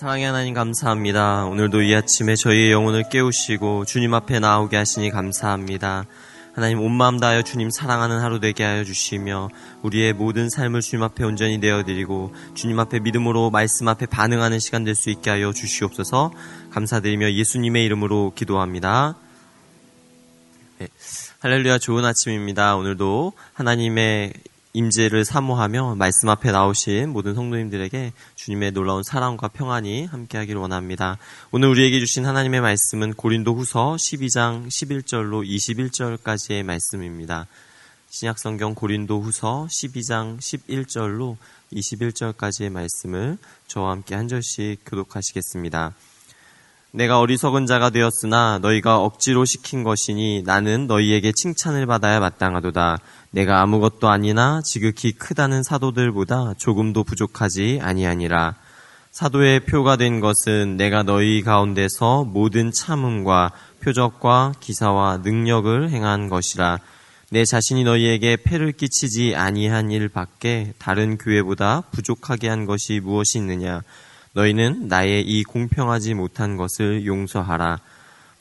사랑의 하나님 감사합니다. 오늘도 이 아침에 저희의 영혼을 깨우시고 주님 앞에 나오게 하시니 감사합니다. 하나님 온 마음 다하여 주님 사랑하는 하루 되게 하여 주시며 우리의 모든 삶을 주님 앞에 온전히 내어드리고 주님 앞에 믿음으로 말씀 앞에 반응하는 시간 될 수 있게 하여 주시옵소서 감사드리며 예수님의 이름으로 기도합니다. 네. 할렐루야 좋은 아침입니다. 오늘도 하나님의 임재를 사모하며 말씀 앞에 나오신 모든 성도님들에게 주님의 놀라운 사랑과 평안이 함께하기를 원합니다. 오늘 우리에게 주신 하나님의 말씀은 고린도 후서 12장 11절로 21절까지의 말씀입니다. 신약성경 고린도 후서 12장 11절로 21절까지의 말씀을 저와 함께 한 절씩 교독하시겠습니다. 내가 어리석은 자가 되었으나 너희가 억지로 시킨 것이니 나는 너희에게 칭찬을 받아야 마땅하도다. 내가 아무것도 아니나 지극히 크다는 사도들보다 조금도 부족하지 아니하니라. 사도의 표가 된 것은 내가 너희 가운데서 모든 참음과 표적과 기사와 능력을 행한 것이라. 내 자신이 너희에게 폐를 끼치지 아니한 일 밖에 다른 교회보다 부족하게 한 것이 무엇이 있느냐? 너희는 나의 이 공평하지 못한 것을 용서하라.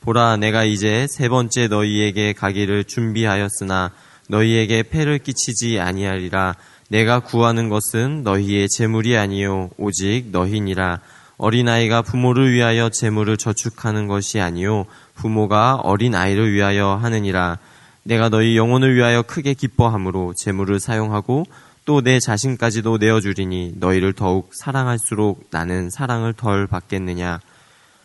보라, 내가 이제 세 번째 너희에게 가기를 준비하였으나 너희에게 폐를 끼치지 아니하리라. 내가 구하는 것은 너희의 재물이 아니요 오직 너희니라. 어린아이가 부모를 위하여 재물을 저축하는 것이 아니요 부모가 어린아이를 위하여 하느니라. 내가 너희 영혼을 위하여 크게 기뻐함으로 재물을 사용하고 또 내 자신까지도 내어주리니 너희를 더욱 사랑할수록 나는 사랑을 덜 받겠느냐.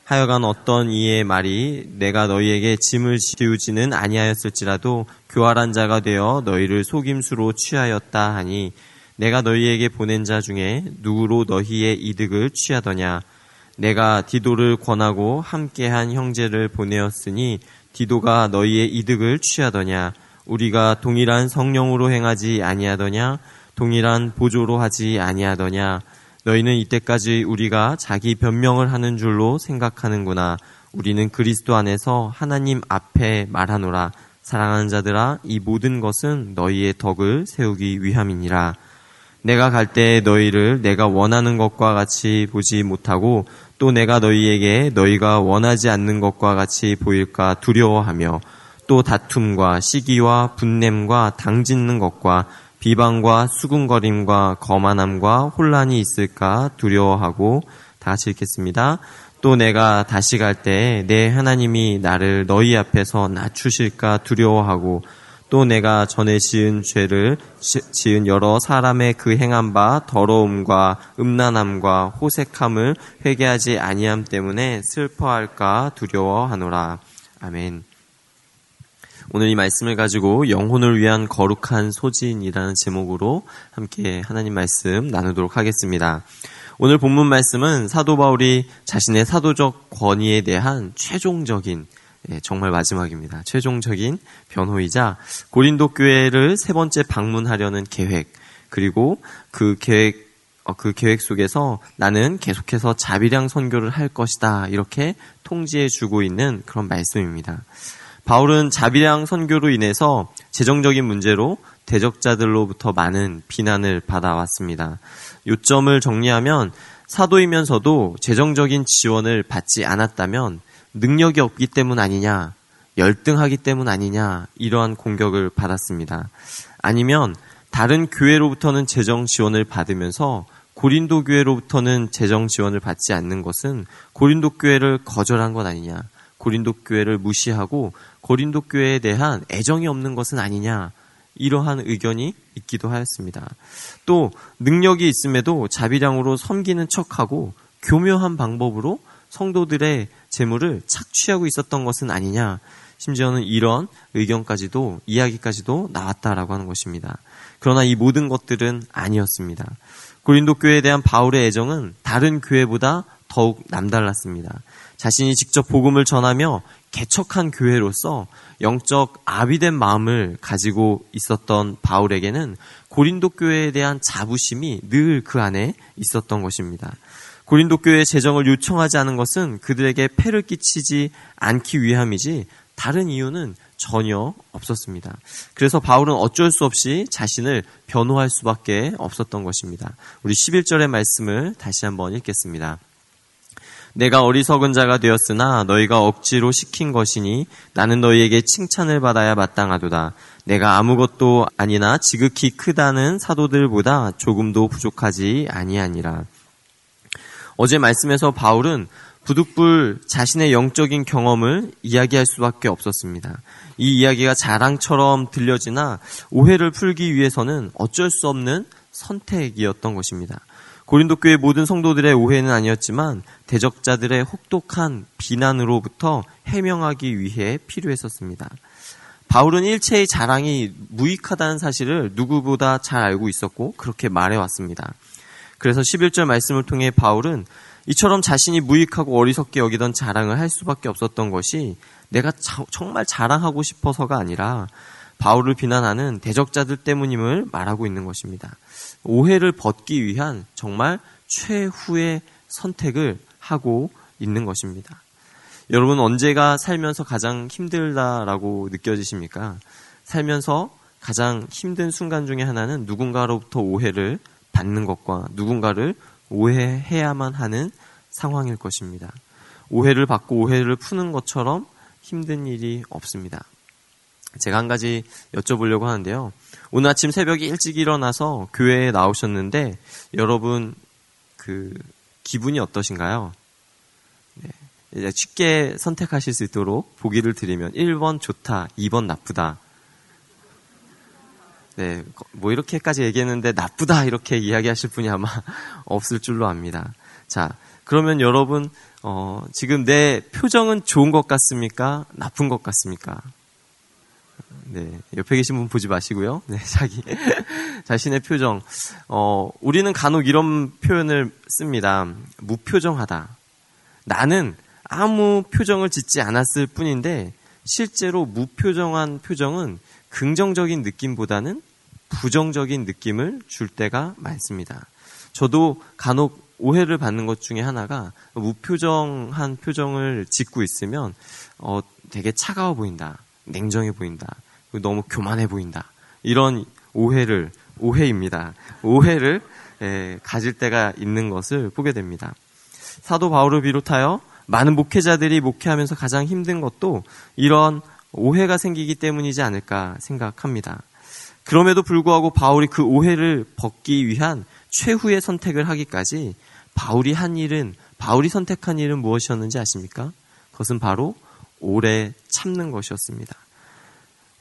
하여간 어떤 이의 말이 내가 너희에게 짐을 지우지는 아니하였을지라도 교활한 자가 되어 너희를 속임수로 취하였다 하니 내가 너희에게 보낸 자 중에 누구로 너희의 이득을 취하더냐. 내가 디도를 권하고 함께한 형제를 보내었으니 디도가 너희의 이득을 취하더냐. 우리가 동일한 성령으로 행하지 아니하더냐. 동일한 보조로 하지 아니하더냐. 너희는 이때까지 우리가 자기 변명을 하는 줄로 생각하는구나. 우리는 그리스도 안에서 하나님 앞에 말하노라. 사랑하는 자들아 이 모든 것은 너희의 덕을 세우기 위함이니라. 내가 갈 때 너희를 내가 원하는 것과 같이 보지 못하고 또 내가 너희에게 너희가 원하지 않는 것과 같이 보일까 두려워하며 또 다툼과 시기와 분냄과 당짓는 것과 비방과 수군거림과 거만함과 혼란이 있을까 두려워하고 다 같이 읽겠습니다. 또 내가 다시 갈때내 하나님이 나를 너희 앞에서 낮추실까 두려워하고 또 내가 전에 지은 죄를 지은 여러 사람의 그 행한 바 더러움과 음란함과 호색함을 회개하지 아니함 때문에 슬퍼할까 두려워하노라. 아멘. 오늘 이 말씀을 가지고 영혼을 위한 거룩한 소진이라는 제목으로 함께 하나님 말씀 나누도록 하겠습니다. 오늘 본문 말씀은 사도 바울이 자신의 사도적 권위에 대한 최종적인 예, 정말 마지막입니다. 최종적인 변호이자 고린도 교회를 세 번째 방문하려는 계획 그리고 그 계획 어, 그 계획 속에서 나는 계속해서 자비량 선교를 할 것이다 이렇게 통지해 주고 있는 그런 말씀입니다. 바울은 자비량 선교로 인해서 재정적인 문제로 대적자들로부터 많은 비난을 받아왔습니다. 요점을 정리하면 사도이면서도 재정적인 지원을 받지 않았다면 능력이 없기 때문 아니냐, 열등하기 때문 아니냐, 이러한 공격을 받았습니다. 아니면 다른 교회로부터는 재정 지원을 받으면서 고린도 교회로부터는 재정 지원을 받지 않는 것은 고린도 교회를 거절한 것 아니냐, 고린도 교회를 무시하고 고린도 교회에 대한 애정이 없는 것은 아니냐 이러한 의견이 있기도 하였습니다. 또 능력이 있음에도 자비량으로 섬기는 척하고 교묘한 방법으로 성도들의 재물을 착취하고 있었던 것은 아니냐 심지어는 이런 의견까지도 이야기까지도 나왔다라고 하는 것입니다. 그러나 이 모든 것들은 아니었습니다. 고린도 교회에 대한 바울의 애정은 다른 교회보다 더욱 남달랐습니다. 자신이 직접 복음을 전하며 개척한 교회로서 영적 아비된 마음을 가지고 있었던 바울에게는 고린도 교회에 대한 자부심이 늘 그 안에 있었던 것입니다. 고린도 교회의 재정을 요청하지 않은 것은 그들에게 폐를 끼치지 않기 위함이지 다른 이유는 전혀 없었습니다. 그래서 바울은 어쩔 수 없이 자신을 변호할 수밖에 없었던 것입니다. 우리 11절의 말씀을 다시 한번 읽겠습니다. 내가 어리석은 자가 되었으나 너희가 억지로 시킨 것이니 나는 너희에게 칭찬을 받아야 마땅하도다. 내가 아무것도 아니나 지극히 크다는 사도들보다 조금도 부족하지 아니하니라. 어제 말씀에서 바울은 부득불 자신의 영적인 경험을 이야기할 수밖에 없었습니다. 이 이야기가 자랑처럼 들려지나 오해를 풀기 위해서는 어쩔 수 없는 선택이었던 것입니다. 고린도 교회 모든 성도들의 오해는 아니었지만 대적자들의 혹독한 비난으로부터 해명하기 위해 필요했었습니다. 바울은 일체의 자랑이 무익하다는 사실을 누구보다 잘 알고 있었고 그렇게 말해왔습니다. 그래서 11절 말씀을 통해 바울은 이처럼 자신이 무익하고 어리석게 여기던 자랑을 할 수밖에 없었던 것이 내가 자, 정말 자랑하고 싶어서가 아니라 바울을 비난하는 대적자들 때문임을 말하고 있는 것입니다. 오해를 벗기 위한 정말 최후의 선택을 하고 있는 것입니다. 여러분 언제가 살면서 가장 힘들다라고 느껴지십니까? 살면서 가장 힘든 순간 중에 하나는 누군가로부터 오해를 받는 것과 누군가를 오해해야만 하는 상황일 것입니다. 오해를 받고 오해를 푸는 것처럼 힘든 일이 없습니다. 제가 한 가지 여쭤보려고 하는데요. 오늘 아침 새벽에 일찍 일어나서 교회에 나오셨는데 여러분 그 기분이 어떠신가요? 네. 쉽게 선택하실 수 있도록 보기를 드리면 1번 좋다, 2번 나쁘다. 네, 뭐 이렇게까지 얘기했는데 나쁘다 이렇게 이야기하실 분이 아마 없을 줄로 압니다. 자, 그러면 여러분 어, 지금 내 표정은 좋은 것 같습니까? 나쁜 것 같습니까? 네, 옆에 계신 분 보지 마시고요. 네, 자기 자신의 표정. 어, 우리는 간혹 이런 표현을 씁니다. 무표정하다. 나는 아무 표정을 짓지 않았을 뿐인데 실제로 무표정한 표정은 긍정적인 느낌보다는 부정적인 느낌을 줄 때가 많습니다. 저도 간혹 오해를 받는 것 중에 하나가 무표정한 표정을 짓고 있으면 어, 되게 차가워 보인다, 냉정해 보인다, 너무 교만해 보인다 이런 오해를 오해입니다. 오해를 예, 가질 때가 있는 것을 보게 됩니다. 사도 바울을 비롯하여 많은 목회자들이 목회하면서 가장 힘든 것도 이런 오해가 생기기 때문이지 않을까 생각합니다. 그럼에도 불구하고 바울이 그 오해를 벗기 위한 최후의 선택을 하기까지 바울이 한 일은 바울이 선택한 일은 무엇이었는지 아십니까? 그것은 바로 오래 참는 것이었습니다.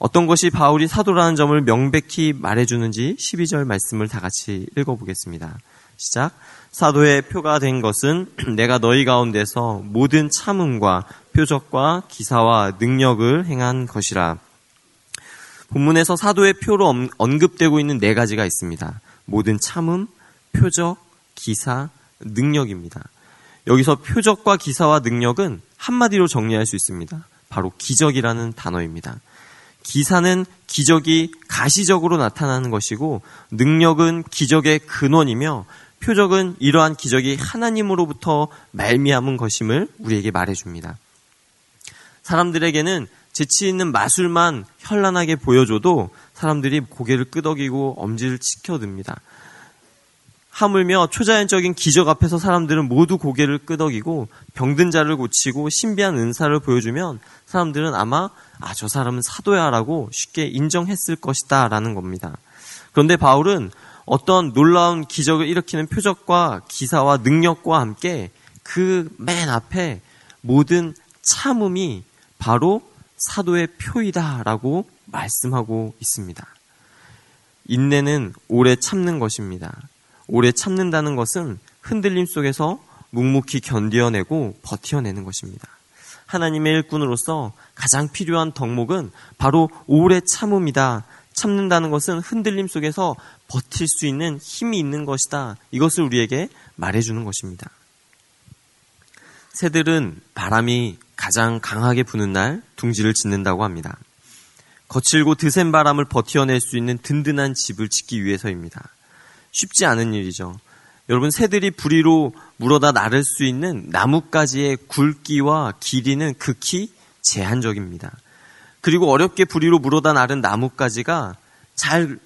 어떤 것이 바울이 사도라는 점을 명백히 말해주는지 12절 말씀을 다 같이 읽어보겠습니다. 시작. 사도의 표가 된 것은 내가 너희 가운데서 모든 참음과 표적과 기사와 능력을 행한 것이라. 본문에서 사도의 표로 언급되고 있는 네 가지가 있습니다. 모든 참음, 표적, 기사, 능력입니다. 여기서 표적과 기사와 능력은 한마디로 정리할 수 있습니다. 바로 기적이라는 단어입니다. 기사는 기적이 가시적으로 나타나는 것이고 능력은 기적의 근원이며 표적은 이러한 기적이 하나님으로부터 말미암은 것임을 우리에게 말해줍니다. 사람들에게는 재치 있는 마술만 현란하게 보여줘도 사람들이 고개를 끄덕이고 엄지를 치켜듭니다. 하물며 초자연적인 기적 앞에서 사람들은 모두 고개를 끄덕이고 병든 자를 고치고 신비한 은사를 보여주면 사람들은 아마 아, 저 사람은 사도야라고 쉽게 인정했을 것이다 라는 겁니다. 그런데 바울은 어떤 놀라운 기적을 일으키는 표적과 기사와 능력과 함께 그 맨 앞에 모든 참음이 바로 사도의 표이다라고 말씀하고 있습니다. 인내는 오래 참는 것입니다. 오래 참는다는 것은 흔들림 속에서 묵묵히 견디어내고 버티어내는 것입니다. 하나님의 일꾼으로서 가장 필요한 덕목은 바로 오래 참음이다. 참는다는 것은 흔들림 속에서 버틸 수 있는 힘이 있는 것이다. 이것을 우리에게 말해주는 것입니다. 새들은 바람이 가장 강하게 부는 날 둥지를 짓는다고 합니다. 거칠고 드센 바람을 버티어낼 수 있는 든든한 집을 짓기 위해서입니다. 쉽지 않은 일이죠. 여러분 새들이 부리로 물어다 나를 수 있는 나뭇가지의 굵기와 길이는 극히 제한적입니다. 그리고 어렵게 부리로 물어다 나른 나뭇가지가 잘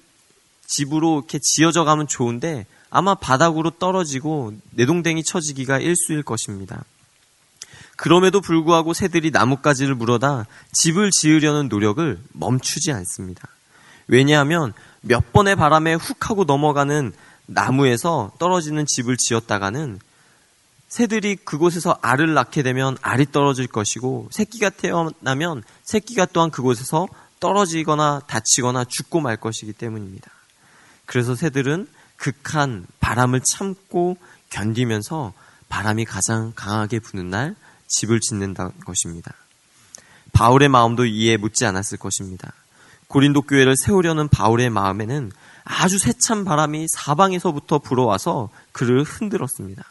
집으로 이렇게 지어져 가면 좋은데 아마 바닥으로 떨어지고 내동댕이 쳐지기가 일수일 것입니다. 그럼에도 불구하고 새들이 나뭇가지를 물어다 집을 지으려는 노력을 멈추지 않습니다. 왜냐하면 몇 번의 바람에 훅 하고 넘어가는 나무에서 떨어지는 집을 지었다가는 새들이 그곳에서 알을 낳게 되면 알이 떨어질 것이고 새끼가 태어나면 새끼가 또한 그곳에서 떨어지거나 다치거나 죽고 말 것이기 때문입니다. 그래서 새들은 극한 바람을 참고 견디면서 바람이 가장 강하게 부는 날 집을 짓는다는 것입니다. 바울의 마음도 이에 묻지 않았을 것입니다. 고린도 교회를 세우려는 바울의 마음에는 아주 세찬 바람이 사방에서부터 불어와서 그를 흔들었습니다.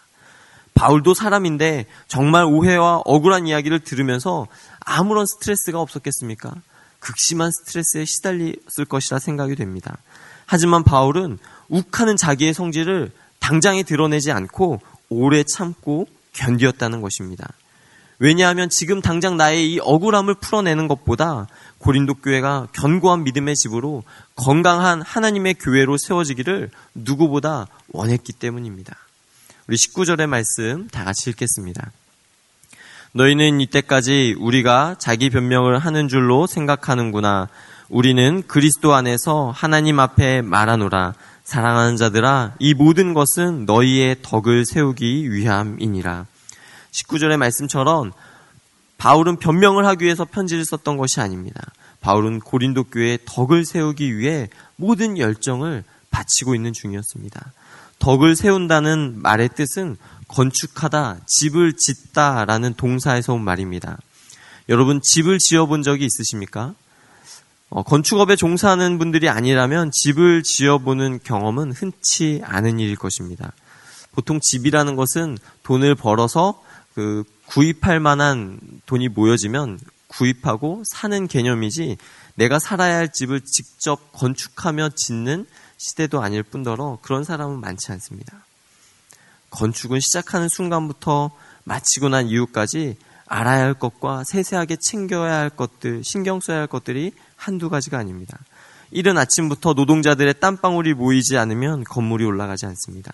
바울도 사람인데 정말 오해와 억울한 이야기를 들으면서 아무런 스트레스가 없었겠습니까? 극심한 스트레스에 시달렸을 것이라 생각이 됩니다. 하지만 바울은 욱하는 자기의 성질을 당장에 드러내지 않고 오래 참고 견디었다는 것입니다. 왜냐하면 지금 당장 나의 이 억울함을 풀어내는 것보다 고린도 교회가 견고한 믿음의 집으로 건강한 하나님의 교회로 세워지기를 누구보다 원했기 때문입니다. 우리 19절의 말씀 다 같이 읽겠습니다. 너희는 이때까지 우리가 자기 변명을 하는 줄로 생각하는구나. 우리는 그리스도 안에서 하나님 앞에 말하노라. 사랑하는 자들아, 이 모든 것은 너희의 덕을 세우기 위함이니라. 19절의 말씀처럼 바울은 변명을 하기 위해서 편지를 썼던 것이 아닙니다. 바울은 고린도 교회의 덕을 세우기 위해 모든 열정을 바치고 있는 중이었습니다. 덕을 세운다는 말의 뜻은 건축하다, 집을 짓다 라는 동사에서 온 말입니다. 여러분, 집을 지어본 적이 있으십니까? 어, 건축업에 종사하는 분들이 아니라면 집을 지어보는 경험은 흔치 않은 일일 것입니다. 보통 집이라는 것은 돈을 벌어서 그 구입할 만한 돈이 모여지면 구입하고 사는 개념이지 내가 살아야 할 집을 직접 건축하며 짓는 시대도 아닐 뿐더러 그런 사람은 많지 않습니다. 건축은 시작하는 순간부터 마치고 난 이후까지 알아야 할 것과 세세하게 챙겨야 할 것들, 신경 써야 할 것들이 한두 가지가 아닙니다. 이른 아침부터 노동자들의 땀방울이 모이지 않으면 건물이 올라가지 않습니다.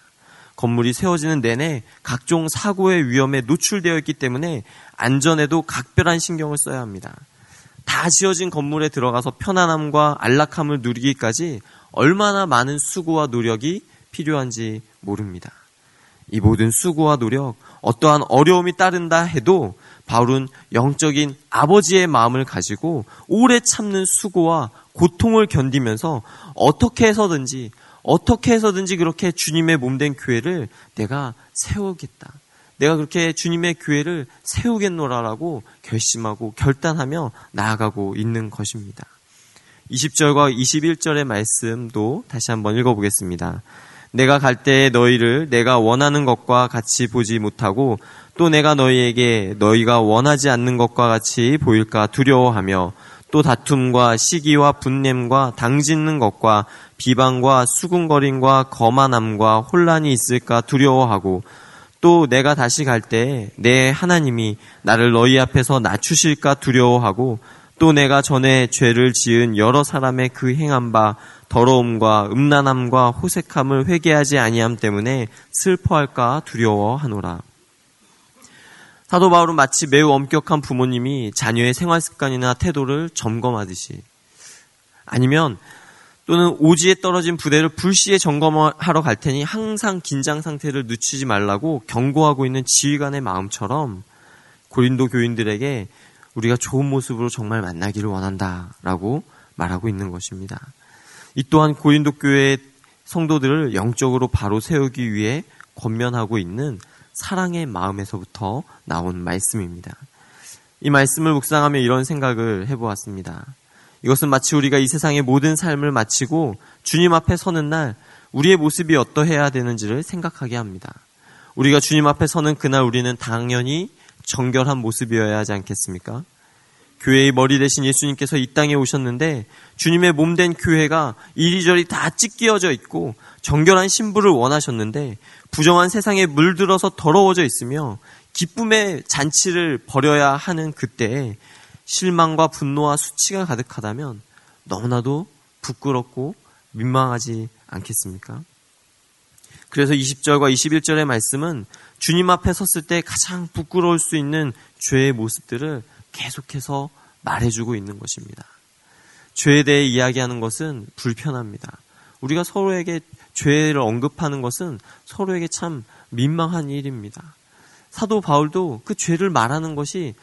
건물이 세워지는 내내 각종 사고의 위험에 노출되어 있기 때문에 안전에도 각별한 신경을 써야 합니다. 다 지어진 건물에 들어가서 편안함과 안락함을 누리기까지 얼마나 많은 수고와 노력이 필요한지 모릅니다. 이 모든 수고와 노력, 어떠한 어려움이 따른다 해도 바울은 영적인 아버지의 마음을 가지고 오래 참는 수고와 고통을 견디면서 어떻게 해서든지 어떻게 해서든지 그렇게 주님의 몸된 교회를 내가 세우겠다. 내가 그렇게 주님의 교회를 세우겠노라라고 결심하고 결단하며 나아가고 있는 것입니다. 20절과 21절의 말씀도 다시 한번 읽어보겠습니다. 내가 갈 때에 너희를 내가 원하는 것과 같이 보지 못하고 또 내가 너희에게 너희가 원하지 않는 것과 같이 보일까 두려워하며 또 다툼과 시기와 분냄과 당짓는 것과 비방과 수군거림과 거만함과 혼란이 있을까 두려워하고 또 내가 다시 갈 때 내 하나님이 나를 너희 앞에서 낮추실까 두려워하고 또 내가 전에 죄를 지은 여러 사람의 그 행한 바 더러움과 음란함과 호색함을 회개하지 아니함 때문에 슬퍼할까 두려워하노라. 사도 바울은 마치 매우 엄격한 부모님이 자녀의 생활 습관이나 태도를 점검하듯이 아니면 또는 오지에 떨어진 부대를 불시에 점검하러 갈 테니 항상 긴장 상태를 늦추지 말라고 경고하고 있는 지휘관의 마음처럼 고린도 교인들에게 우리가 좋은 모습으로 정말 만나기를 원한다라고 말하고 있는 것입니다. 이 또한 고린도 교회 성도들을 영적으로 바로 세우기 위해 권면하고 있는 사랑의 마음에서부터 나온 말씀입니다. 이 말씀을 묵상하며 이런 생각을 해보았습니다. 이것은 마치 우리가 이 세상의 모든 삶을 마치고 주님 앞에 서는 날 우리의 모습이 어떠해야 되는지를 생각하게 합니다. 우리가 주님 앞에 서는 그날 우리는 당연히 정결한 모습이어야 하지 않겠습니까? 교회의 머리 대신 예수님께서 이 땅에 오셨는데 주님의 몸 된 교회가 이리저리 다 찢기어져 있고 정결한 신부를 원하셨는데 부정한 세상에 물들어서 더러워져 있으며 기쁨의 잔치를 벌여야 하는 그때에 실망과 분노와 수치가 가득하다면 너무나도 부끄럽고 민망하지 않겠습니까? 그래서 20절과 21절의 말씀은 주님 앞에 섰을 때 가장 부끄러울 수 있는 죄의 모습들을 계속해서 말해주고 있는 것입니다. 죄에 대해 이야기하는 것은 불편합니다. 우리가 서로에게 죄를 언급하는 것은 서로에게 참 민망한 일입니다. 사도 바울도 그 죄를 말하는 것이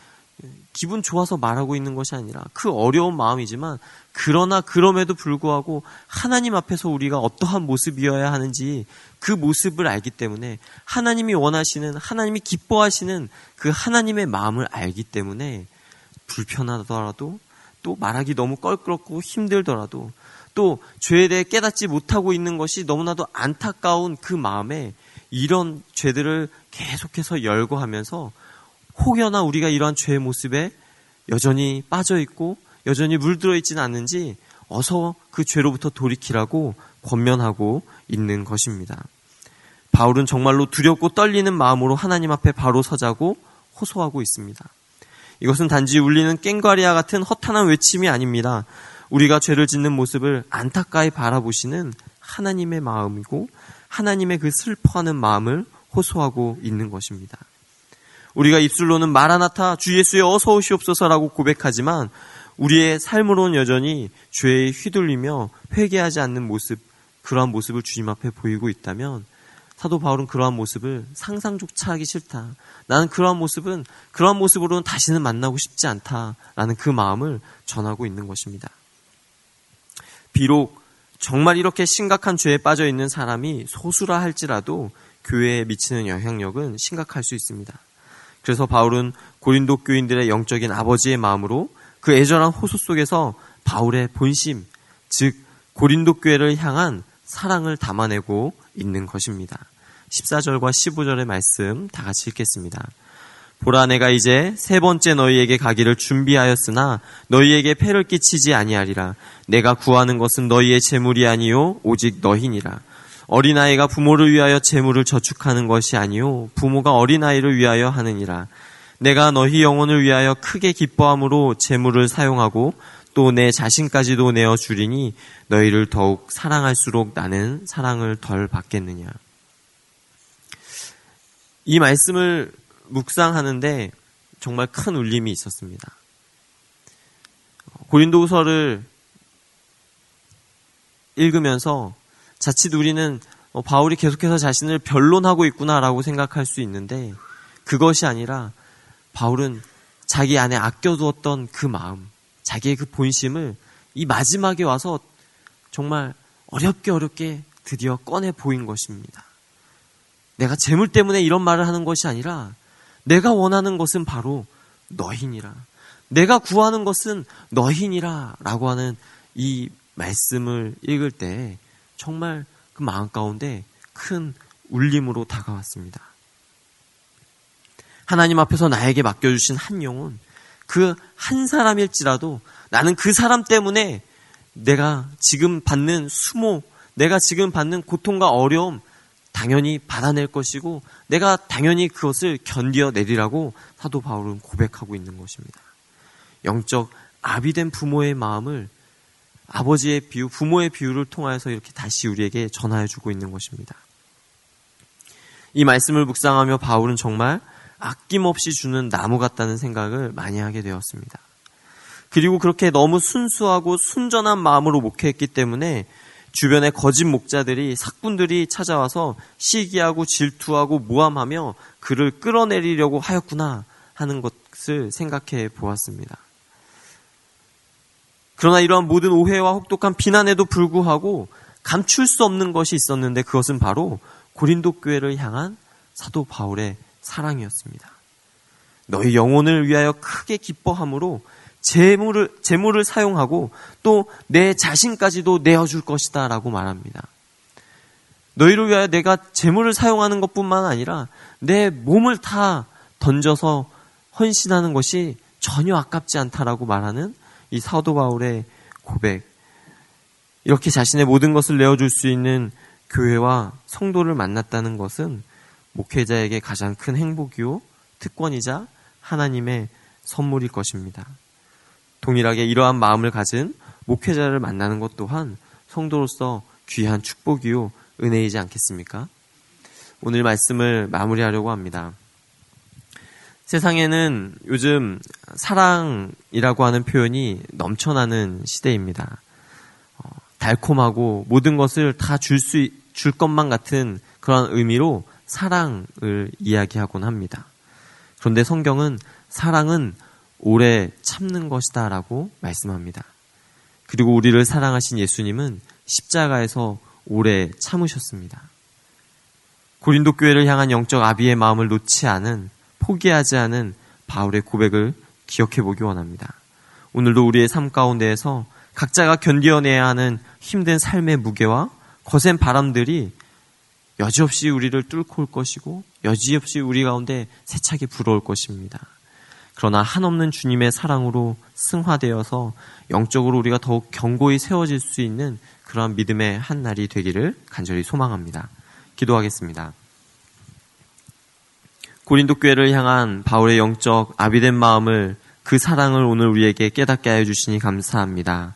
기분 좋아서 말하고 있는 것이 아니라 그 어려운 마음이지만 그러나 그럼에도 불구하고 하나님 앞에서 우리가 어떠한 모습이어야 하는지 그 모습을 알기 때문에 하나님이 원하시는 하나님이 기뻐하시는 그 하나님의 마음을 알기 때문에 불편하더라도 또 말하기 너무 껄끄럽고 힘들더라도 또 죄에 대해 깨닫지 못하고 있는 것이 너무나도 안타까운 그 마음에 이런 죄들을 계속해서 열거하면서 혹여나 우리가 이러한 죄의 모습에 여전히 빠져 있고 여전히 물들어 있지는 않는지 어서 그 죄로부터 돌이키라고 권면하고 있는 것입니다. 바울은 정말로 두렵고 떨리는 마음으로 하나님 앞에 바로 서자고 호소하고 있습니다. 이것은 단지 울리는 깽과리와 같은 허탄한 외침이 아닙니다. 우리가 죄를 짓는 모습을 안타까이 바라보시는 하나님의 마음이고 하나님의 그 슬퍼하는 마음을 호소하고 있는 것입니다. 우리가 입술로는 마라나타 주 예수의 어서 오시옵소서라고 고백하지만 우리의 삶으로는 여전히 죄에 휘둘리며 회개하지 않는 모습, 그러한 모습을 주님 앞에 보이고 있다면 사도 바울은 그러한 모습을 상상조차 하기 싫다. 나는 그러한 모습은 그러한 모습으로는 다시는 만나고 싶지 않다라는 그 마음을 전하고 있는 것입니다. 비록 정말 이렇게 심각한 죄에 빠져 있는 사람이 소수라 할지라도 교회에 미치는 영향력은 심각할 수 있습니다. 그래서 바울은 고린도 교인들의 영적인 아버지의 마음으로 그 애절한 호소 속에서 바울의 본심, 즉 고린도 교회를 향한 사랑을 담아내고 있는 것입니다. 14절과 15절의 말씀 다 같이 읽겠습니다. 보라 내가 이제 세 번째 너희에게 가기를 준비하였으나 너희에게 폐를 끼치지 아니하리라 내가 구하는 것은 너희의 재물이 아니요 오직 너희니라 어린아이가 부모를 위하여 재물을 저축하는 것이 아니요 부모가 어린아이를 위하여 하느니라. 내가 너희 영혼을 위하여 크게 기뻐함으로 재물을 사용하고 또 내 자신까지도 내어 주리니 너희를 더욱 사랑할수록 나는 사랑을 덜 받겠느냐. 이 말씀을 묵상하는데 정말 큰 울림이 있었습니다. 고린도후서를 읽으면서 자칫 우리는 어, 바울이 계속해서 자신을 변론하고 있구나라고 생각할 수 있는데 그것이 아니라 바울은 자기 안에 아껴두었던 그 마음, 자기의 그 본심을 이 마지막에 와서 정말 어렵게 어렵게 드디어 꺼내 보인 것입니다. 내가 재물 때문에 이런 말을 하는 것이 아니라 내가 원하는 것은 바로 너희니라. 내가 구하는 것은 너희니라. 라고 하는 이 말씀을 읽을 때 정말 그 마음 가운데 큰 울림으로 다가왔습니다. 하나님 앞에서 나에게 맡겨주신 한 영혼, 그 한 사람일지라도 나는 그 사람 때문에 내가 지금 받는 수모, 내가 지금 받는 고통과 어려움, 당연히 받아낼 것이고 내가 당연히 그것을 견뎌내리라고 사도 바울은 고백하고 있는 것입니다. 영적 아비된 부모의 마음을 아버지의 비유, 부모의 비유를 통하여서 이렇게 다시 우리에게 전하여 주고 있는 것입니다. 이 말씀을 묵상하며 바울은 정말 아낌없이 주는 나무 같다는 생각을 많이 하게 되었습니다. 그리고 그렇게 너무 순수하고 순전한 마음으로 목회했기 때문에 주변에 거짓 목자들이 sak분들이 찾아와서 시기하고 질투하고 모함하며 그를 끌어내리려고 하였구나 하는 것을 생각해 보았습니다. 그러나 이러한 모든 오해와 혹독한 비난에도 불구하고 감출 수 없는 것이 있었는데 그것은 바로 고린도 교회를 향한 사도 바울의 사랑이었습니다. 너희 영혼을 위하여 크게 기뻐함으로 재물을, 재물을 사용하고 또 내 자신까지도 내어 줄 것이다 라고 말합니다. 너희를 위하여 내가 재물을 사용하는 것 뿐만 아니라 내 몸을 다 던져서 헌신하는 것이 전혀 아깝지 않다라고 말하는 이 사도 바울의 고백. 이렇게 자신의 모든 것을 내어줄 수 있는 교회와 성도를 만났다는 것은 목회자에게 가장 큰 행복이요, 특권이자 하나님의 선물일 것입니다. 동일하게 이러한 마음을 가진 목회자를 만나는 것 또한 성도로서 귀한 축복이요 은혜이지 않겠습니까? 오늘 말씀을 마무리하려고 합니다. 세상에는 요즘 사랑이라고 하는 표현이 넘쳐나는 시대입니다. 어, 달콤하고 모든 것을 다 줄 수, 줄 것만 같은 그런 의미로 사랑을 이야기하곤 합니다. 그런데 성경은 사랑은 오래 참는 것이다 라고 말씀합니다. 그리고 우리를 사랑하신 예수님은 십자가에서 오래 참으셨습니다. 고린도 교회를 향한 영적 아비의 마음을 놓지 않은 포기하지 않은 바울의 고백을 기억해 보기 원합니다. 오늘도 우리의 삶 가운데에서 각자가 견뎌내야 하는 힘든 삶의 무게와 거센 바람들이 여지없이 우리를 뚫고 올 것이고 여지없이 우리 가운데 세차게 불어올 것입니다. 그러나 한없는 주님의 사랑으로 승화되어서 영적으로 우리가 더욱 견고히 세워질 수 있는 그러한 믿음의 한 날이 되기를 간절히 소망합니다. 기도하겠습니다. 고린도 교회를 향한 바울의 영적 아비된 마음을 그 사랑을 오늘 우리에게 깨닫게 하여 주시니 감사합니다.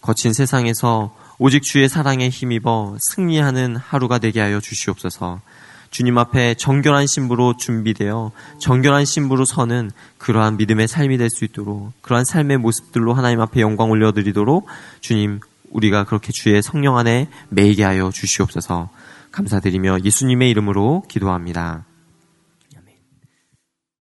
거친 세상에서 오직 주의 사랑에 힘입어 승리하는 하루가 되게 하여 주시옵소서. 주님 앞에 정결한 신부로 준비되어 정결한 신부로 서는 그러한 믿음의 삶이 될 수 있도록 그러한 삶의 모습들로 하나님 앞에 영광 올려드리도록 주님 우리가 그렇게 주의 성령 안에 매이게 하여 주시옵소서 감사드리며 예수님의 이름으로 기도합니다.